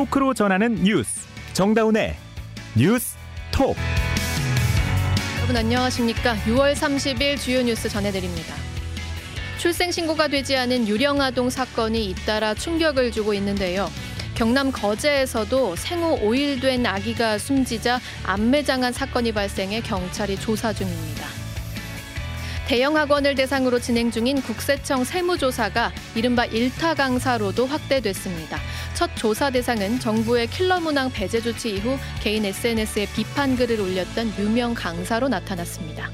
토크로 전하는 뉴스. 정다운의 뉴스 톡. 여러분 안녕하십니까? 6월 30일 주요 뉴스 전해드립니다. 출생신고가 되지 않은 유령아동 사건이 잇따라 충격을 주고 있는데요. 경남 거제에서도 생후 5일 된 아기가 숨지자 안매장한 사건이 발생해 경찰이 조사 중입니다. 대형 학원을 대상으로 진행 중인 국세청 세무조사가 이른바 일타 강사로도 확대됐습니다. 첫 조사 대상은 정부의 킬러 문항 배제 조치 이후 개인 SNS에 비판 글을 올렸던 유명 강사로 나타났습니다.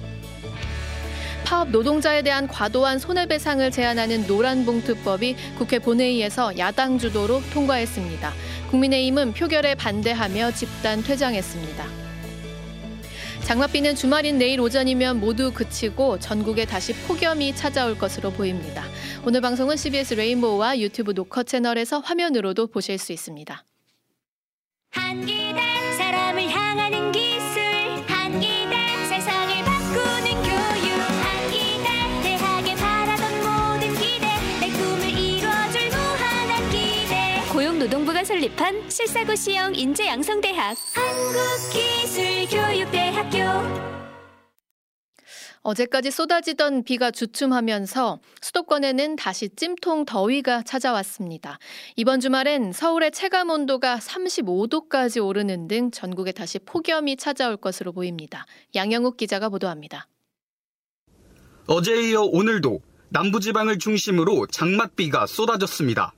파업 노동자에 대한 과도한 손해배상을 제한하는 노란봉투법이 국회 본회의에서 야당 주도로 통과했습니다. 국민의힘은 표결에 반대하며 집단 퇴장했습니다. 장맛비는 주말인 내일 오전이면 모두 그치고 전국에 다시 폭염이 찾아올 것으로 보입니다. 오늘 방송은 CBS 레인보우와 유튜브 노커 채널에서 화면으로도 보실 수 있습니다. 한기대 설립한 실사고 시형 인재 양성대학 한국기술교육대학교 어제까지 쏟아지던 비가 주춤하면서 수도권에는 다시 찜통 더위가 찾아왔습니다. 이번 주말엔 서울의 체감 온도가 35도까지 오르는 등 전국에 다시 폭염이 찾아올 것으로 보입니다. 양영욱 기자가 보도합니다. 어제에 이어 오늘도 남부지방을 중심으로 장맛비가 쏟아졌습니다.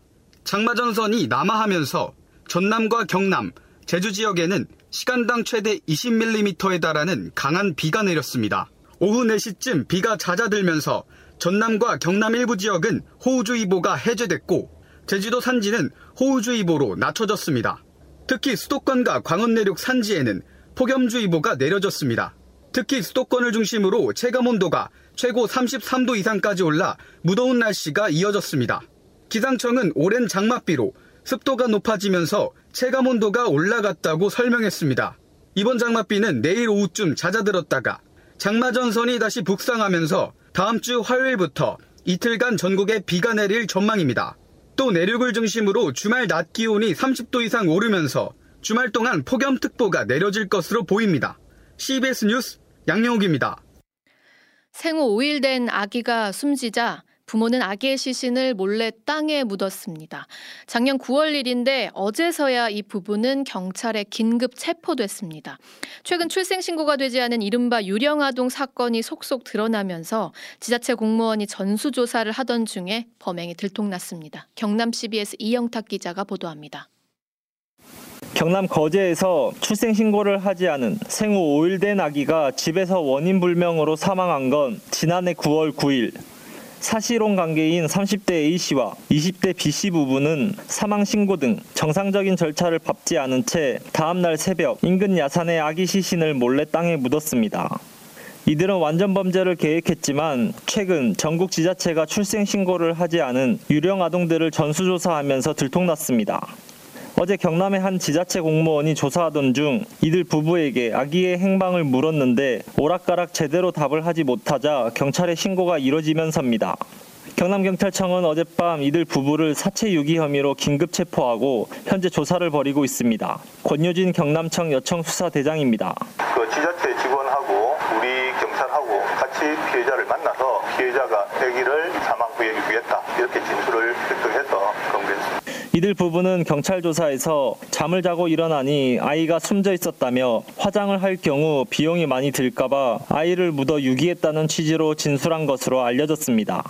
장마전선이 남하하면서 전남과 경남, 제주 지역에는 시간당 최대 20mm에 달하는 강한 비가 내렸습니다. 오후 4시쯤 비가 잦아들면서 전남과 경남 일부 지역은 호우주의보가 해제됐고 제주도 산지는 호우주의보로 낮춰졌습니다. 특히 수도권과 광원 내륙 산지에는 폭염주의보가 내려졌습니다. 특히 수도권을 중심으로 체감온도가 최고 33도 이상까지 올라 무더운 날씨가 이어졌습니다. 기상청은 오랜 장맛비로 습도가 높아지면서 체감 온도가 올라갔다고 설명했습니다. 이번 장맛비는 내일 오후쯤 잦아들었다가 장마 전선이 다시 북상하면서 다음 주 화요일부터 이틀간 전국에 비가 내릴 전망입니다. 또 내륙을 중심으로 주말 낮 기온이 30도 이상 오르면서 주말 동안 폭염특보가 내려질 것으로 보입니다. CBS 뉴스 양영욱입니다. 생후 5일 된 아기가 숨지자 부모는 아기의 시신을 몰래 땅에 묻었습니다. 작년 9월 일인데 어제서야 이 부부는 경찰에 긴급 체포됐습니다. 최근 출생 신고가 되지 않은 이른바 유령아동 사건이 속속 드러나면서 지자체 공무원이 전수조사를 하던 중에 범행이 들통났습니다. 경남 CBS 이영탁 기자가 보도합니다. 경남 거제에서 출생 신고를 하지 않은 생후 5일 된 아기가 집에서 원인 불명으로 사망한 건 지난해 9월 9일 사실혼 관계인 30대 A씨와 20대 B씨 부부는 사망 신고 등 정상적인 절차를 밟지 않은 채 다음날 새벽 인근 야산의 아기 시신을 몰래 땅에 묻었습니다. 이들은 완전 범죄를 계획했지만 최근 전국 지자체가 출생 신고를 하지 않은 유령 아동들을 전수조사하면서 들통났습니다. 어제 경남의 한 지자체 공무원이 조사하던 중 이들 부부에게 아기의 행방을 물었는데 오락가락 제대로 답을 하지 못하자 경찰에 신고가 이뤄지면서입니다. 경남경찰청은 어젯밤 이들 부부를 사체 유기 혐의로 긴급 체포하고 현재 조사를 벌이고 있습니다. 권유진 경남청 여청수사대장입니다. 그 지자체 직원하고 우리 경찰하고 같이 피해자를 만나서 피해자가 아기를 사망 후에 유기했다 이렇게 진술을 획득해서 검거했습니다. 이들 부부는 경찰 조사에서 잠을 자고 일어나니 아이가 숨져 있었다며 화장을 할 경우 비용이 많이 들까봐 아이를 묻어 유기했다는 취지로 진술한 것으로 알려졌습니다.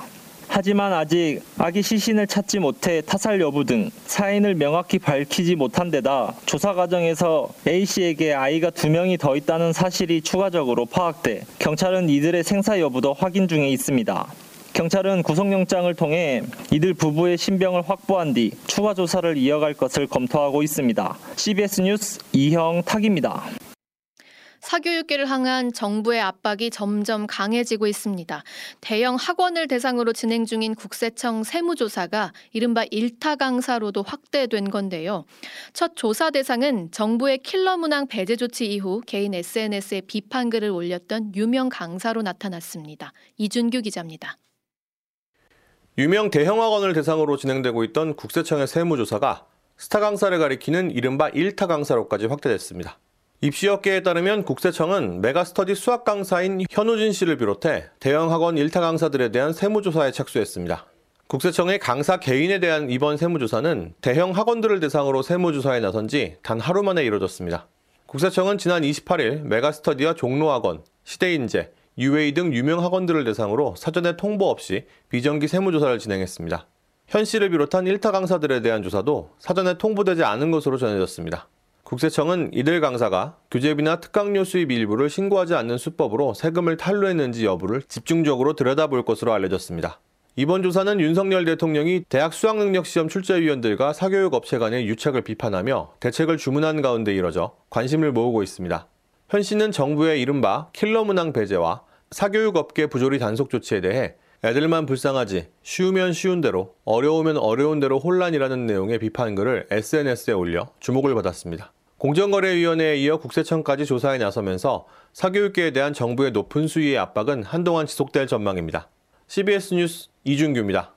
하지만 아직 아기 시신을 찾지 못해 타살 여부 등 사인을 명확히 밝히지 못한 데다 조사 과정에서 A씨에게 아이가 두 명이 더 있다는 사실이 추가적으로 파악돼 경찰은 이들의 생사 여부도 확인 중에 있습니다. 경찰은 구속영장을 통해 이들 부부의 신병을 확보한 뒤 추가 조사를 이어갈 것을 검토하고 있습니다. CBS 뉴스 이형 탁입니다. 사교육계를 향한 정부의 압박이 점점 강해지고 있습니다. 대형 학원을 대상으로 진행 중인 국세청 세무조사가 이른바 일타 강사로도 확대된 건데요. 첫 조사 대상은 정부의 킬러 문항 배제 조치 이후 개인 SNS에 비판글을 올렸던 유명 강사로 나타났습니다. 이준규 기자입니다. 유명 대형 학원을 대상으로 진행되고 있던 국세청의 세무조사가 스타 강사를 가리키는 이른바 1타 강사로까지 확대됐습니다. 입시업계에 따르면 국세청은 메가스터디 수학 강사인 현우진 씨를 비롯해 대형 학원 1타 강사들에 대한 세무조사에 착수했습니다. 국세청의 강사 개인에 대한 이번 세무조사는 대형 학원들을 대상으로 세무조사에 나선 지 단 하루 만에 이뤄졌습니다. 국세청은 지난 28일 메가스터디와 종로학원, 시대인재, 유웨이 등 유명 학원들을 대상으로 사전에 통보 없이 비정기 세무조사를 진행했습니다. 현 씨를 비롯한 1타 강사들에 대한 조사도 사전에 통보되지 않은 것으로 전해졌습니다. 국세청은 이들 강사가 교재비나 특강료 수입 일부를 신고하지 않는 수법으로 세금을 탈루했는지 여부를 집중적으로 들여다볼 것으로 알려졌습니다. 이번 조사는 윤석열 대통령이 대학 수학능력시험 출제위원들과 사교육 업체 간의 유착을 비판하며 대책을 주문한 가운데 이뤄져 관심을 모으고 있습니다. 현 씨는 정부의 이른바 킬러 문항 배제와 사교육 업계 부조리 단속 조치에 대해 애들만 불쌍하지 쉬우면 쉬운 대로 어려우면 어려운 대로 혼란이라는 내용의 비판글을 SNS에 올려 주목을 받았습니다. 공정거래위원회에 이어 국세청까지 조사에 나서면서 사교육계에 대한 정부의 높은 수위의 압박은 한동안 지속될 전망입니다. CBS 뉴스 이준규입니다.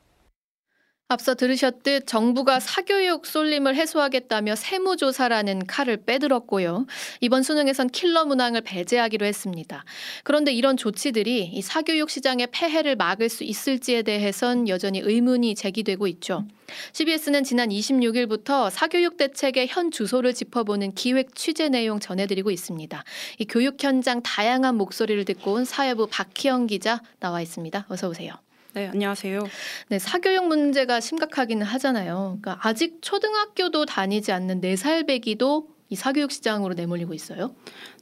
앞서 들으셨듯 정부가 사교육 쏠림을 해소하겠다며 세무조사라는 칼을 빼들었고요. 이번 수능에선 킬러 문항을 배제하기로 했습니다. 그런데 이런 조치들이 이 사교육 시장의 폐해를 막을 수 있을지에 대해선 여전히 의문이 제기되고 있죠. CBS는 지난 26일부터 사교육 대책의 현 주소를 짚어보는 기획 취재 내용 전해드리고 있습니다. 이 교육 현장 다양한 목소리를 듣고 온 사회부 박희영 기자 나와 있습니다. 어서 오세요. 네, 안녕하세요. 네, 사교육 문제가 심각하기는 하잖아요. 그러니까 아직 초등학교도 다니지 않는 4살 배기도 이 사교육 시장으로 내몰리고 있어요.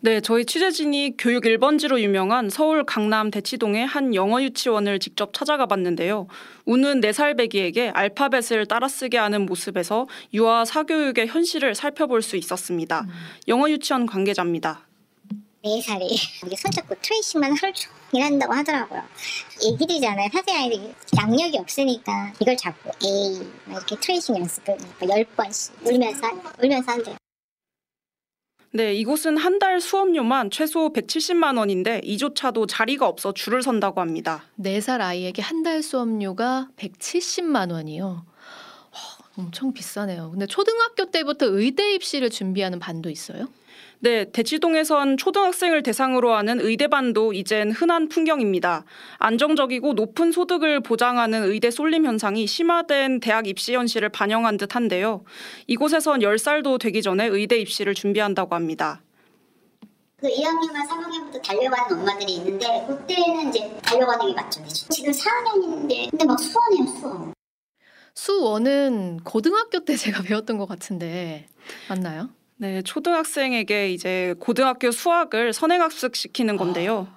네, 저희 취재진이 교육 1번지로 유명한 서울 강남 대치동의 한 영어 유치원을 직접 찾아가 봤는데요. 우는 4살 배기에게 알파벳을 따라쓰게 하는 모습에서 유아 사교육의 현실을 살펴볼 수 있었습니다. 영어 유치원 관계자입니다. 네 살이 이게 손잡고 트레이싱만 하루 종일 한다고 하더라고요. 애기들이잖아요. 사실 아이들이 양력이 없으니까 이걸 잡고 막 이렇게 트레이싱 연습을 열 번씩 울면서 한- 울면서 한대요. 네, 이곳은 한 달 수업료만 최소 170만 원인데 이조차도 자리가 없어 줄을 선다고 합니다. 4살 아이에게 한 달 수업료가 170만 원이요. 허, 엄청 비싸네요. 근데 초등학교 때부터 의대 입시를 준비하는 반도 있어요? 네, 대치동에선 초등학생을 대상으로 하는 의대반도 이젠 흔한 풍경입니다. 안정적이고 높은 소득을 보장하는 의대 쏠림 현상이 심화된 대학 입시 현실을 반영한 듯한데요. 이곳에선 10살도 되기 전에 의대 입시를 준비한다고 합니다. 그 2학년만 3학년부터 달려가는 엄마들이 있는데 그때는 이제 달려가는 게 맞죠. 지금 4학년인데 근데 막 수원해요 수원. 수원은 고등학교 때 제가 배웠던 것 같은데 맞나요? 네, 초등학생에게 이제 고등학교 수학을 선행학습 시키는 건데요.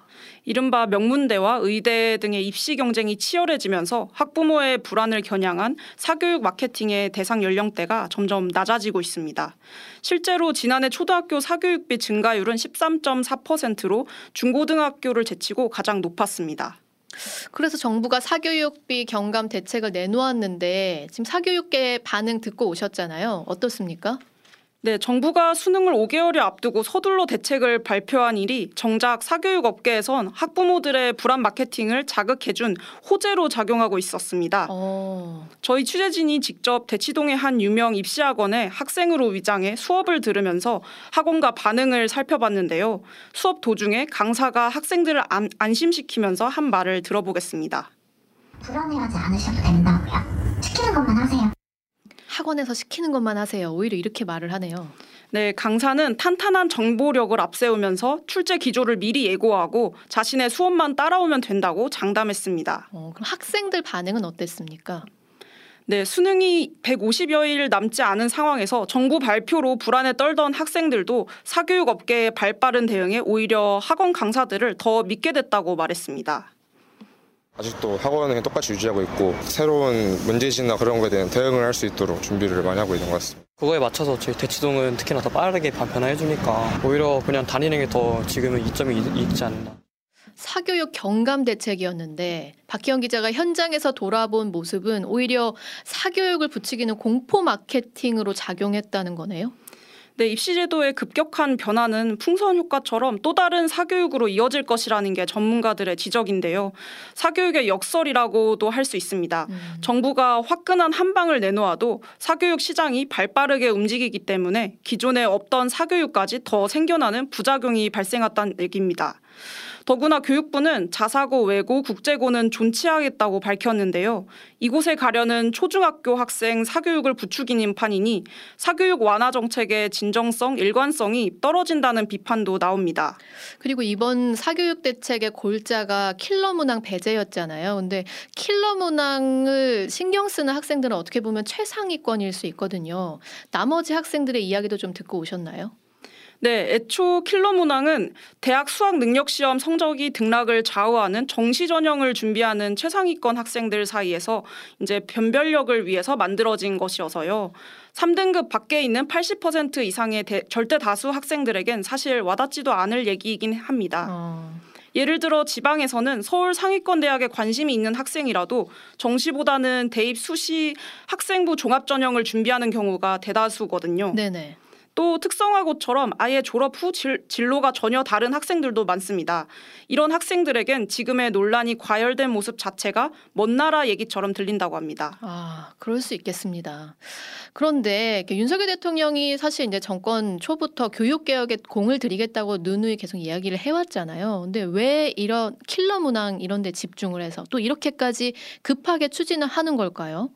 이른바 명문대와 의대 등의 입시 경쟁이 치열해지면서 학부모의 불안을 겨냥한 사교육 마케팅의 대상 연령대가 점점 낮아지고 있습니다. 실제로 지난해 초등학교 사교육비 증가율은 13.4%로 중고등학교를 제치고 가장 높았습니다. 그래서 정부가 사교육비 경감 대책을 내놓았는데 지금 사교육계 반응 듣고 오셨잖아요. 어떻습니까? 네, 정부가 수능을 5개월여 앞두고 서둘러 대책을 발표한 일이 정작 사교육 업계에선 학부모들의 불안 마케팅을 자극해준 호재로 작용하고 있었습니다. 어, 저희 취재진이 직접 대치동의 한 유명 입시학원에 학생으로 위장해 수업을 들으면서 학원과 반응을 살펴봤는데요. 수업 도중에 강사가 학생들을 안, 안심시키면서 한 말을 들어보겠습니다. 불안해하지 않으셔도 된다고요. 시키는 것만 하세요. 학원에서 시키는 것만 하세요. 오히려 이렇게 말을 하네요. 네, 강사는 탄탄한 정보력을 앞세우면서 출제 기조를 미리 예고하고 자신의 수업만 따라오면 된다고 장담했습니다. 어, 그럼 학생들 반응은 어땠습니까? 네, 수능이 150여일 남지 않은 상황에서 정부 발표로 불안에 떨던 학생들도 사교육 업계의 발빠른 대응에 오히려 학원 강사들을 더 믿게 됐다고 말했습니다. 아직도 학원은 똑같이 유지하고 있고 새로운 문제지나 그런 거에 대한 대응을 할 수 있도록 준비를 많이 하고 있는 것 같습니다. 그거에 맞춰서 저희 대치동은 특히나 더 빠르게 변화해주니까 오히려 그냥 다니는 게 더 지금은 이점이 있- 있지 않나. 사교육 경감 대책이었는데 박희영 기자가 현장에서 돌아본 모습은 오히려 사교육을 부추기는 공포 마케팅으로 작용했다는 거네요. 네, 입시 제도의 급격한 변화는 풍선 효과처럼 또 다른 사교육으로 이어질 것이라는 게 전문가들의 지적인데요. 사교육의 역설이라고도 할 수 있습니다. 음. 정부가 화끈한 한 방을 내놓아도 사교육 시장이 발빠르게 움직이기 때문에 기존에 없던 사교육까지 더 생겨나는 부작용이 발생했다는 얘기입니다. 더구나 교육부는 자사고, 외고, 국제고는 존치하겠다고 밝혔는데요. 이곳에 가려는 초중학교 학생 사교육을 부추기는 판이니 사교육 완화 정책의 진정성, 일관성이 떨어진다는 비판도 나옵니다. 그리고 이번 사교육 대책의 골자가 킬러 문항 배제였잖아요. 근데 킬러 문항을 신경 쓰는 학생들은 어떻게 보면 최상위권일 수 있거든요. 나머지 학생들의 이야기도 좀 듣고 오셨나요? 네, 애초 킬러 문항은 대학 수학 능력 시험 성적이 등락을 좌우하는 정시 전형을 준비하는 최상위권 학생들 사이에서 이제 변별력을 위해서 만들어진 것이어서요. 3등급 밖에 있는 80% 이상의 대, 절대 다수 학생들에겐 사실 와닿지도 않을 얘기이긴 합니다. 어. 예를 들어 지방에서는 서울 상위권 대학에 관심이 있는 학생이라도 정시보다는 대입 수시 학생부 종합 전형을 준비하는 경우가 대다수거든요. 네네. 또 특성화고처럼 아예 졸업 후 질, 진로가 전혀 다른 학생들도 많습니다. 이런 학생들에겐 지금의 논란이 과열된 모습 자체가 먼 나라 얘기처럼 들린다고 합니다. 아, 그럴 수 있겠습니다. 그런데 윤석열 대통령이 사실 이제 정권 초부터 교육 개혁에 공을 들이겠다고 누누이 계속 이야기를 해왔잖아요. 근데 왜 이런 킬러 문항 이런 데 집중을 해서 또 이렇게까지 급하게 추진을 하는 걸까요?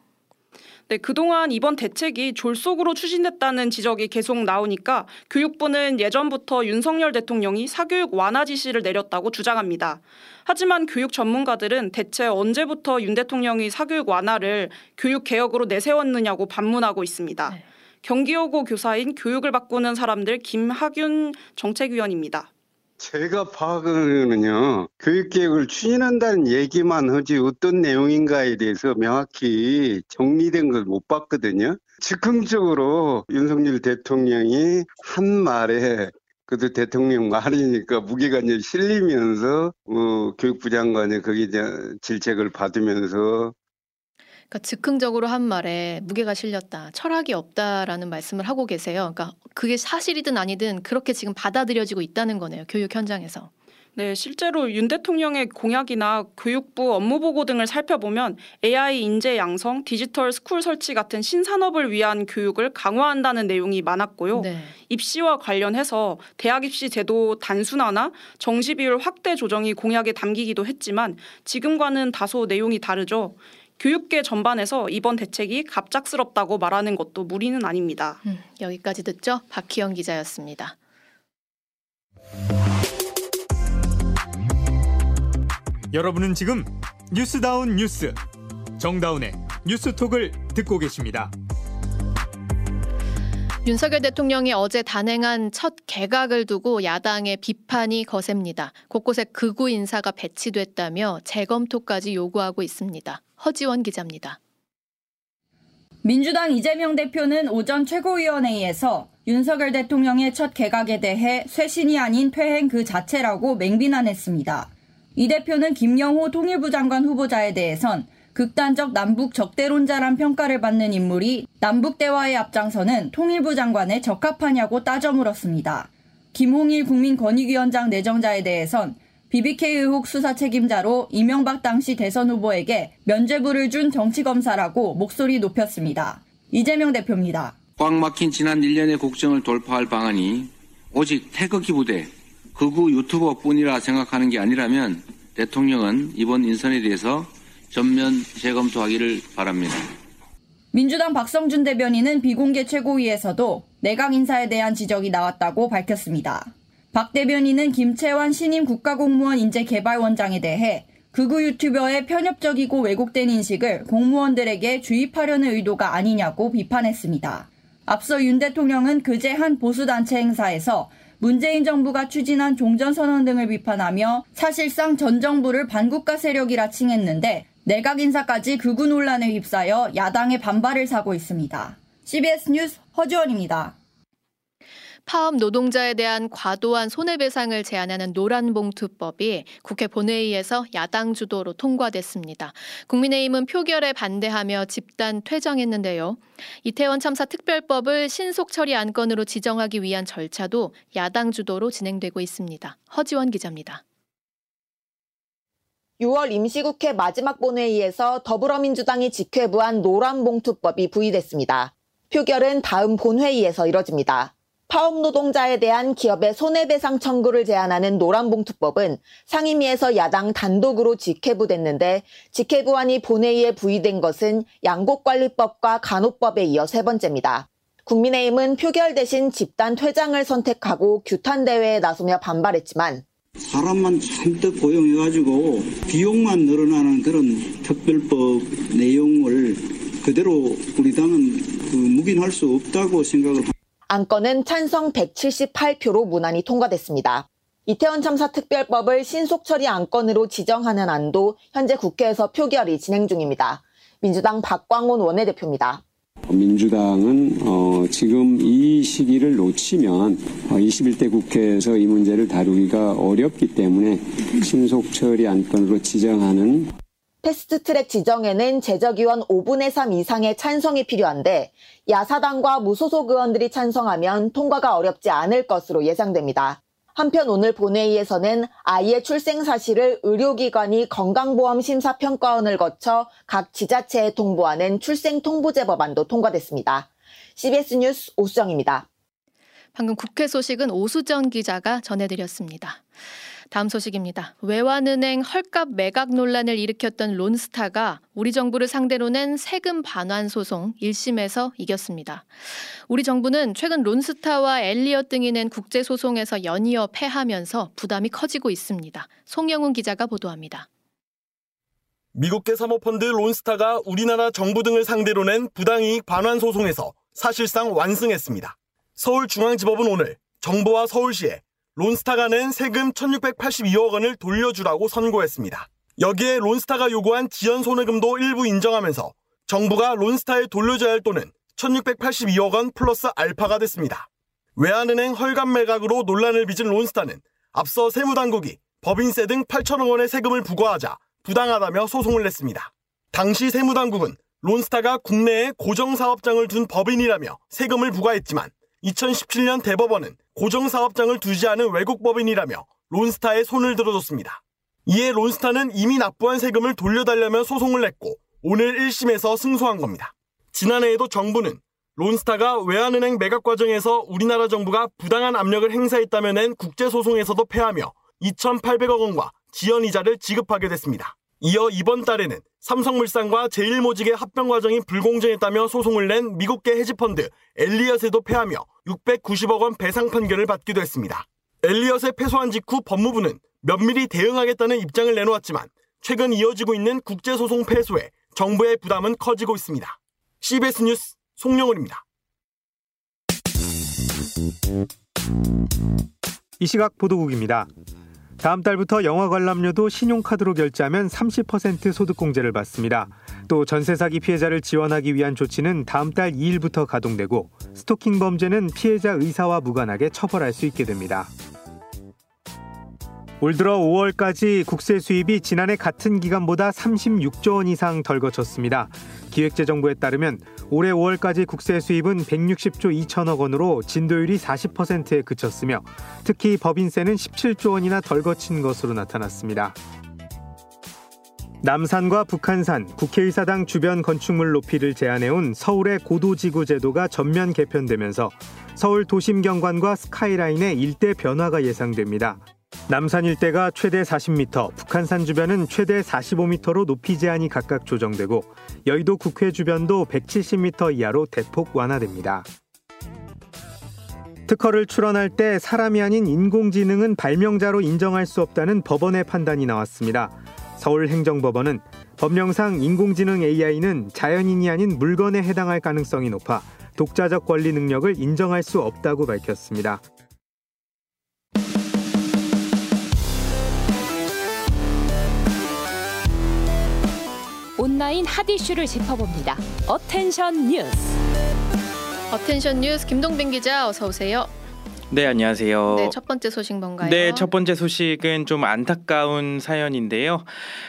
네, 그동안 이번 대책이 졸속으로 추진됐다는 지적이 계속 나오니까 교육부는 예전부터 윤석열 대통령이 사교육 완화 지시를 내렸다고 주장합니다. 하지만 교육 전문가들은 대체 언제부터 윤 대통령이 사교육 완화를 교육 개혁으로 내세웠느냐고 반문하고 있습니다. 네. 경기여고 교사인 교육을 바꾸는 사람들 김학윤 정책위원입니다. 제가 파악하는요, 교육개혁을 추진한다는 얘기만 하지 어떤 내용인가에 대해서 명확히 정리된 걸 못 봤거든요. 즉흥적으로 윤석열 대통령이 한 말에 그도 대통령 말이니까 무게가 이제 실리면서 어, 교육부 장관이 거기 이제 질책을 받으면서 그러니까 즉흥적으로 한 말에 무게가 실렸다, 철학이 없다라는 말씀을 하고 계세요. 그러니까 그게 사실이든 아니든 그렇게 지금 받아들여지고 있다는 거네요. 교육 현장에서. 네, 실제로 윤 대통령의 공약이나 교육부 업무 보고 등을 살펴보면 AI 인재 양성, 디지털 스쿨 설치 같은 신산업을 위한 교육을 강화한다는 내용이 많았고요. 네. 입시와 관련해서 대학 입시 제도 단순화나 정시 비율 확대 조정이 공약에 담기기도 했지만 지금과는 다소 내용이 다르죠. 교육계 전반에서 이번 대책이 갑작스럽다고 말하는 것도 무리는 아닙니다. 음, 여기까지 듣죠. 박희영 기자였습니다. 여러분은 지금 뉴스다운 뉴스 정다운의 뉴스톡을 듣고 계십니다. 윤석열 대통령이 어제 단행한 첫 개각을 두고 야당의 비판이 거셉니다. 곳곳에 극우 인사가 배치됐다며 재검토까지 요구하고 있습니다. 허지원 기자입니다. 민주당 이재명 대표는 오전 최고위원회의에서 윤석열 대통령의 첫 개각에 대해 쇄신이 아닌 퇴행 그 자체라고 맹비난했습니다. 이 대표는 김영호 통일부 장관 후보자에 대해선 극단적 남북 적대론자란 평가를 받는 인물이 남북 대화에 앞장서는 통일부 장관에 적합하냐고 따져 물었습니다. 김홍일 국민권익위원장 내정자에 대해선 BBK 의혹 수사 책임자로 이명박 당시 대선 후보에게 면죄부를 준 정치검사라고 목소리 높였습니다. 이재명 대표입니다. 꽉 막힌 지난 1년의 국정을 돌파할 방안이 오직 태극기 부대, 극우 유튜버뿐이라 생각하는 게 아니라면 대통령은 이번 인선에 대해서 전면 재검토하기를 바랍니다. 민주당 박성준 대변인은 비공개 최고위에서도 내각 인사에 대한 지적이 나왔다고 밝혔습니다. 박 대변인은 김채환 신임 국가공무원 인재개발원장에 대해 극우 유튜버의 편협적이고 왜곡된 인식을 공무원들에게 주입하려는 의도가 아니냐고 비판했습니다. 앞서 윤 대통령은 그제 한 보수단체 행사에서 문재인 정부가 추진한 종전선언 등을 비판하며 사실상 전 정부를 반국가 세력이라 칭했는데 내각 인사까지 극우 논란에 휩싸여 야당의 반발을 사고 있습니다. CBS 뉴스 허지원입니다. 파업 노동자에 대한 과도한 손해배상을 제한하는 노란봉투법이 국회 본회의에서 야당 주도로 통과됐습니다. 국민의힘은 표결에 반대하며 집단 퇴장했는데요. 이태원 참사 특별법을 신속 처리 안건으로 지정하기 위한 절차도 야당 주도로 진행되고 있습니다. 허지원 기자입니다. 6월 임시국회 마지막 본회의에서 더불어민주당이 직회부한 노란봉투법이 부의됐습니다. 표결은 다음 본회의에서 이뤄집니다. 파업 노동자에 대한 기업의 손해배상 청구를 제한하는 노란봉투법은 상임위에서 야당 단독으로 직회부됐는데 직회부안이 본회의에 부의된 것은 양곡관리법과 간호법에 이어 세 번째입니다. 국민의힘은 표결 대신 집단 퇴장을 선택하고 규탄 대회에 나서며 반발했지만 사람만 잔뜩 고용해가지고 비용만 늘어나는 그런 특별법 내용을 그대로 우리 당은 그 묵인할 수 없다고 생각을 합니다. 안건은 찬성 178표로 무난히 통과됐습니다. 이태원 참사 특별법을 신속 처리 안건으로 지정하는 안도 현재 국회에서 표결이 진행 중입니다. 민주당 박광온 원내대표입니다. 민주당은 어, 지금 이 시기를 놓치면 어, 21대 국회에서 이 문제를 다루기가 어렵기 때문에 신속 처리 안건으로 지정하는 패스트트랙 지정에는 제적의원 5분의 3 이상의 찬성이 필요한데 야사당과 무소속 의원들이 찬성하면 통과가 어렵지 않을 것으로 예상됩니다. 한편 오늘 본회의에서는 아이의 출생 사실을 의료기관이 건강보험심사평가원을 거쳐 각 지자체에 통보하는 출생통보제 법안도 통과됐습니다. CBS 뉴스 오수정입니다. 방금 국회 소식은 오수정 기자가 전해드렸습니다. 다음 소식입니다. 외환은행 헐값 매각 논란을 일으켰던 론스타가 우리 정부를 상대로 낸 세금 반환 소송 1심에서 이겼습니다. 우리 정부는 최근 론스타와 엘리엇 등이 낸 국제 소송에서 연이어 패하면서 부담이 커지고 있습니다. 송영훈 기자가 보도합니다. 미국계 사모펀드 론스타가 우리나라 정부 등을 상대로 낸 부당이익 반환 소송에서 사실상 완승했습니다. 서울중앙지법은 오늘 정부와 서울시에 론스타가 낸 세금 1682억 원을 돌려주라고 선고했습니다. 여기에 론스타가 요구한 지연 손해금도 일부 인정하면서 정부가 론스타에 돌려줘야 할 돈은 1682억 원 플러스 알파가 됐습니다. 외환은행 헐값 매각으로 논란을 빚은 론스타는 앞서 세무당국이 법인세 등 8천억 원의 세금을 부과하자 부당하다며 소송을 냈습니다. 당시 세무당국은 론스타가 국내에 고정사업장을 둔 법인이라며 세금을 부과했지만 2017년 대법원은 고정사업장을 두지 않은 외국 법인이라며 론스타에 손을 들어줬습니다. 이에 론스타는 이미 납부한 세금을 돌려달라며 소송을 냈고 오늘 1심에서 승소한 겁니다. 지난해에도 정부는 론스타가 외환은행 매각 과정에서 우리나라 정부가 부당한 압력을 행사했다며 낸 국제소송에서도 패하며 2,800억 원과 지연 이자를 지급하게 됐습니다. 이어 이번 달에는 삼성물산과 제일모직의 합병 과정이 불공정했다며 소송을 낸 미국계 헤지펀드 엘리엇에도 패하며 690억 원 배상 판결을 받기도 했습니다. 엘리엇에 패소한 직후 법무부는 면밀히 대응하겠다는 입장을 내놓았지만 최근 이어지고 있는 국제소송 패소에 정부의 부담은 커지고 있습니다. CBS 뉴스 송영훈입니다. 이 시각 보도국입니다. 다음 달부터 영화 관람료도 신용카드로 결제하면 30% 소득공제를 받습니다. 또 전세 사기 피해자를 지원하기 위한 조치는 다음 달 2일부터 가동되고 스토킹 범죄는 피해자 의사와 무관하게 처벌할 수 있게 됩니다. 올 들어 5월까지 국세 수입이 지난해 같은 기간보다 36조 원 이상 덜 거쳤습니다. 기획재정부에 따르면 올해 5월까지 국세 수입은 160조 2천억 원으로 진도율이 40%에 그쳤으며 특히 법인세는 17조 원이나 덜 거친 것으로 나타났습니다. 남산과 북한산, 국회의사당 주변 건축물 높이를 제한해온 서울의 고도지구 제도가 전면 개편되면서 서울 도심 경관과 스카이라인의 일대 변화가 예상됩니다. 남산 일대가 최대 40m, 북한산 주변은 최대 45m로 높이 제한이 각각 조정되고 여의도 국회 주변도 170m 이하로 대폭 완화됩니다. 특허를 출원할 때 사람이 아닌 인공지능은 발명자로 인정할 수 없다는 법원의 판단이 나왔습니다. 서울행정법원은 법령상 인공지능 AI는 자연인이 아닌 물건에 해당할 가능성이 높아 독자적 권리 능력을 인정할 수 없다고 밝혔습니다. 온라인 핫 이슈를 짚어봅니다. Attention 뉴스. Attention 뉴스 김동빈 기자 어서 오세요. 네, 안녕하세요. 네, 첫 번째 소식 뭔가요? 네, 첫 번째 소식은 좀 안타까운 사연인데요.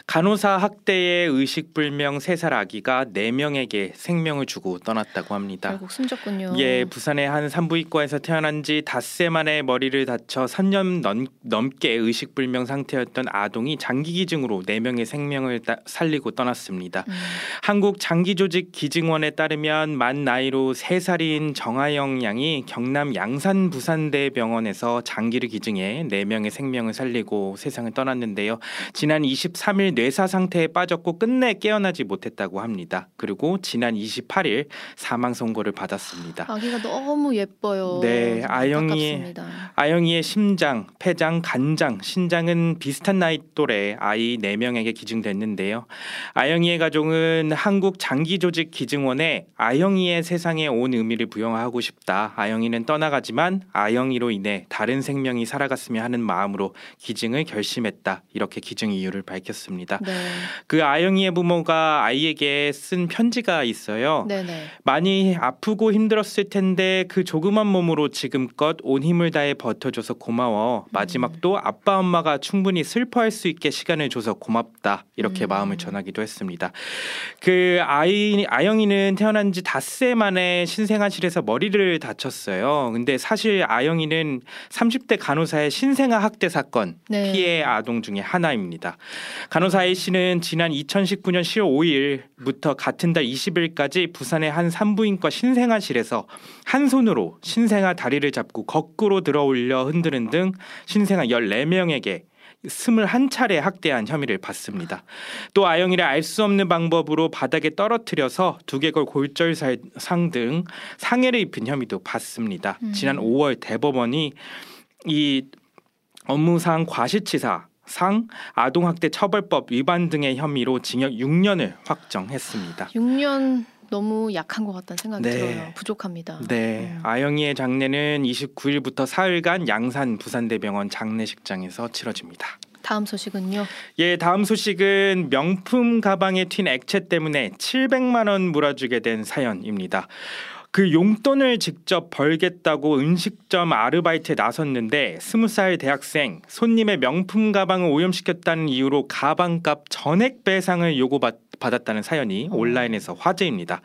간호사 학대의 의식불명 3살 아기가 4명에게 생명을 주고 떠났다고 합니다. 결국 숨졌군요. 예, 부산의 한 산부인과에서 태어난 지 닷새 만에 머리를 다쳐 3년 넘, 넘게 의식불명 상태였던 아동이 장기 기증으로 4명의 생명을 따, 살리고 떠났습니다. 음. 한국 장기조직 기증원에 따르면 만 나이로 3살인 정하영 양이 경남 양산 부산 대 병원에서 장기를 기증해 4명의 생명을 살리고 세상을 떠났는데요. 지난 23일 뇌사 상태에 빠졌고 끝내 깨어나지 못했다고 합니다. 그리고 지난 28일 사망 선고를 받았습니다. 아기가 너무 예뻐요. 네, 아영이의. 아영이의 심장, 폐장, 간장, 신장은 비슷한 나이 또래 아이 4명에게 기증됐는데요. 아영이의 가족은 한국 장기 조직 기증원에 아영이의 세상에 온 의미를 부여하고 싶다. 아영이는 떠나가지만 아영 이로 인해 다른 생명이 살아갔으면 하는 마음으로 기증을 결심했다. 이렇게 기증 이유를 밝혔습니다. 네. 그 아영이의 부모가 아이에게 쓴 편지가 있어요. 네네. 많이 아프고 힘들었을 텐데 그 조그만 몸으로 지금껏 온 힘을 다해 버텨줘서 고마워. 마지막도 아빠 엄마가 충분히 슬퍼할 수 있게 시간을 줘서 고맙다. 이렇게 마음을 전하기도 했습니다. 그 아이 아영이는 태어난 지 닷새 만에 신생아실에서 머리를 다쳤어요. 근데 사실 아영 이는 30대 간호사의 신생아 학대 사건 네. 피해 아동 중에 하나입니다. 간호사 A 씨는 지난 2019년 10월 5일부터 같은 달 20일까지 부산의 한 산부인과 신생아실에서 한 손으로 신생아 다리를 잡고 거꾸로 들어 올려 흔드는 등 신생아 14명에게 스물 한 차례 학대한 혐의를 받습니다. 또 아영이를 알 수 없는 방법으로 바닥에 떨어뜨려서 두개골 골절상 등 상해를 입힌 혐의도 받습니다. 음. 지난 5월 대법원이 이 업무상 과실치사 상 아동학대 처벌법 위반 등의 혐의로 징역 6년을 확정했습니다. 6년 너무 약한 것 같다는 생각이 네. 들어요. 부족합니다. 네, 아영이의 장례는 29일부터 사흘간 양산 부산대병원 장례식장에서 치러집니다. 다음 소식은요. 예, 다음 소식은 명품 가방에 튄 액체 때문에 700만 원 물어주게 된 사연입니다. 그 용돈을 직접 벌겠다고 음식점 아르바이트에 나섰는데 스무 살 대학생 손님의 명품 가방을 오염시켰다는 이유로 가방값 전액 배상을 요구받았다는 사연이 온라인에서 화제입니다.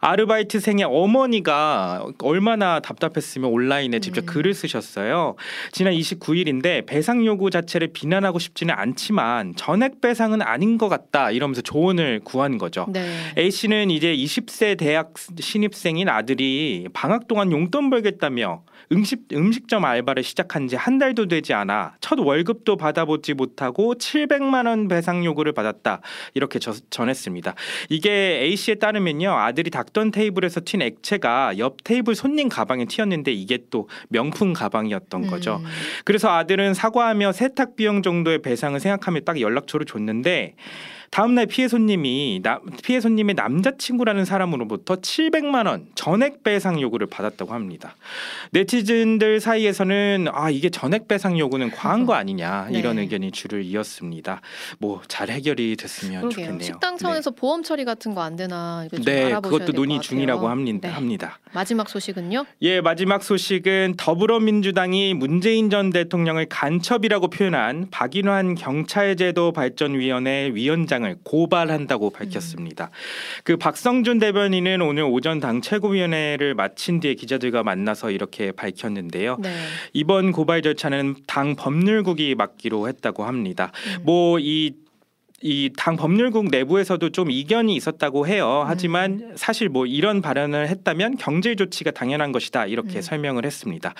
아르바이트생의 어머니가 얼마나 답답했으면 온라인에 직접 글을 쓰셨어요. 지난 29일인데 배상 요구 자체를 비난하고 싶지는 않지만 전액 배상은 아닌 것 같다 이러면서 조언을 구한 거죠. 네. A 씨는 이제 20세 대학 신입생인 아들 이 방학 동안 용돈 벌겠다며 음식, 음식점 알바를 시작한 지 한 달도 되지 않아 첫 월급도 받아보지 못하고 700만 원 배상 요구를 받았다 이렇게 저- 전했습니다. 이게 A 씨에 따르면요 아들이 닦던 테이블에서 튄 액체가 옆 테이블 손님 가방에 튀었는데 이게 또 명품 가방이었던 거죠. 그래서 아들은 사과하며 세탁 비용 정도의 배상을 생각하며 딱 연락처를 줬는데 다음날 피해 손님이 나, 피해 손님의 남자친구라는 사람으로부터 700만 원 전액 배상 요구를 받았다고 합니다. 네티즌들 사이에서는 아 이게 전액 배상 요구는 과한 거 아니냐 네. 이런 의견이 줄을 이었습니다. 뭐 잘 해결이 됐으면 그러게요. 좋겠네요. 식당 차원에서 보험 처리 같은 거 안 되나 네, 그것도 논의. 중이라고 합니다. 네. 합니다. 마지막 소식은요. 예, 마지막 소식은 더불어민주당이 문재인 전 대통령을 간첩이라고 표현한 박인환 경찰제도 발전위원회 위원장 을 고발한다고 밝혔습니다. 그 박성준 대변인은 오늘 오전 당 최고위원회를 마친 뒤에 기자들과 만나서 이렇게 밝혔는데요. 네. 이번 고발 절차는 당 법률국이 맡기로 했다고 합니다. 뭐이 이 당 법률국 내부에서도 좀 이견이 있었다고 해요. 하지만 사실 뭐 이런 발언을 했다면 경질 조치가 당연한 것이다 이렇게 설명을 했습니다.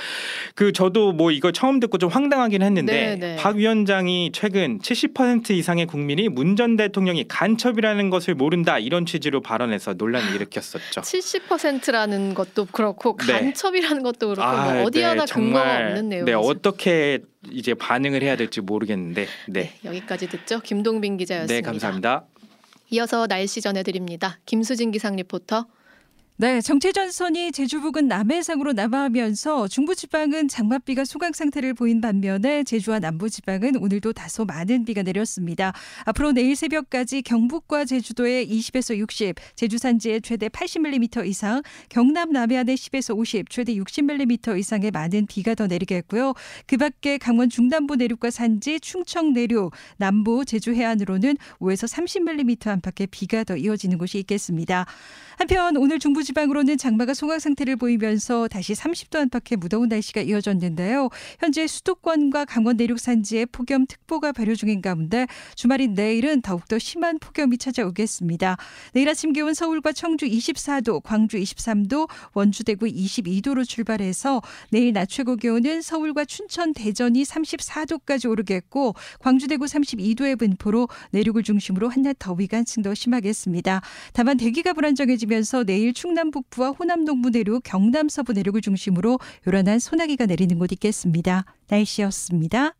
그 저도 뭐 이걸 처음 듣고 좀 황당하긴 했는데 네, 네. 박 위원장이 최근 70% 이상의 국민이 문 전 대통령이 간첩이라는 것을 모른다 이런 취지로 발언해서 논란을 일으켰었죠. 70%라는 것도 그렇고 네. 간첩이라는 것도 그렇고 아, 뭐 어디 네, 하나 근거가 없는 내용. 네, 어떻게 이제 반응을 해야 될지 모르겠는데. 네. 여기까지 듣죠. 김동빈 기자였습니다. 네, 감사합니다. 이어서 날씨 전해드립니다. 김수진 기상 리포터. 네, 정체 전선이 제주 부근 남해상으로 남하하면서 중부 지방은 장맛비가 소강 상태를 보인 반면에 제주와 남부 지방은 오늘도 다소 많은 비가 내렸습니다. 앞으로 내일 새벽까지 경북과 제주도에 20에서 60, 제주 산지에 최대 80mm 이상, 경남 남해안에 10에서 50, 최대 60mm 이상의 많은 비가 더 내리겠고요. 그 밖에 강원 중남부 내륙과 산지, 충청 내륙, 남부, 제주 해안으로는 5에서 30mm 안팎의 비가 더 이어지는 곳이 있겠습니다. 한편 오늘 중부 지방으로는 장마가 소강 상태를 보이면서 다시 30도 안팎의 무더운 날씨가 이어졌는데요. 현재 수도권과 강원 내륙 산지에 폭염특보가 발효 중인 가운데 주말인 내일은 더욱더 심한 폭염이 찾아오겠습니다. 내일 아침 기온 서울과 청주 24도, 광주 23도, 원주 대구 22도로 출발해서 내일 낮 최고 기온은 서울과 춘천, 대전이 34도까지 오르겠고 광주 대구 32도의 분포로 내륙을 중심으로 한낮 더위가 한층 더 심하겠습니다. 다만 대기가 불안정해지 이어지면서 내일 충남 북부와 호남 동부 내륙, 경남 서부 내륙을 중심으로 요란한 소나기가 내리는 곳 있겠습니다. 날씨였습니다.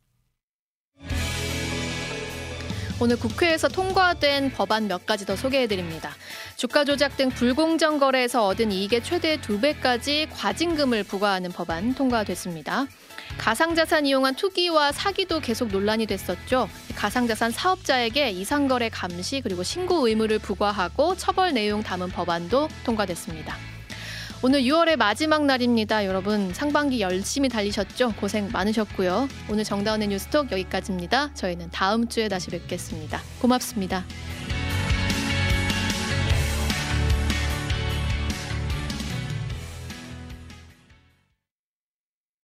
오늘 국회에서 통과된 법안 몇 가지 더 소개해드립니다. 주가 조작 등 불공정 거래에서 얻은 이익의 최대 두배까지 과징금을 부과하는 법안 통과됐습니다. 가상자산 이용한 투기와 사기도 계속 논란이 됐었죠. 가상자산 사업자에게 이상거래 감시 그리고 신고 의무를 부과하고 처벌 내용 담은 법안도 통과됐습니다. 오늘 6월의 마지막 날입니다. 여러분 상반기 열심히 달리셨죠? 고생 많으셨고요. 오늘 정다운의 뉴스톡 여기까지입니다. 저희는 다음 주에 다시 뵙겠습니다. 고맙습니다.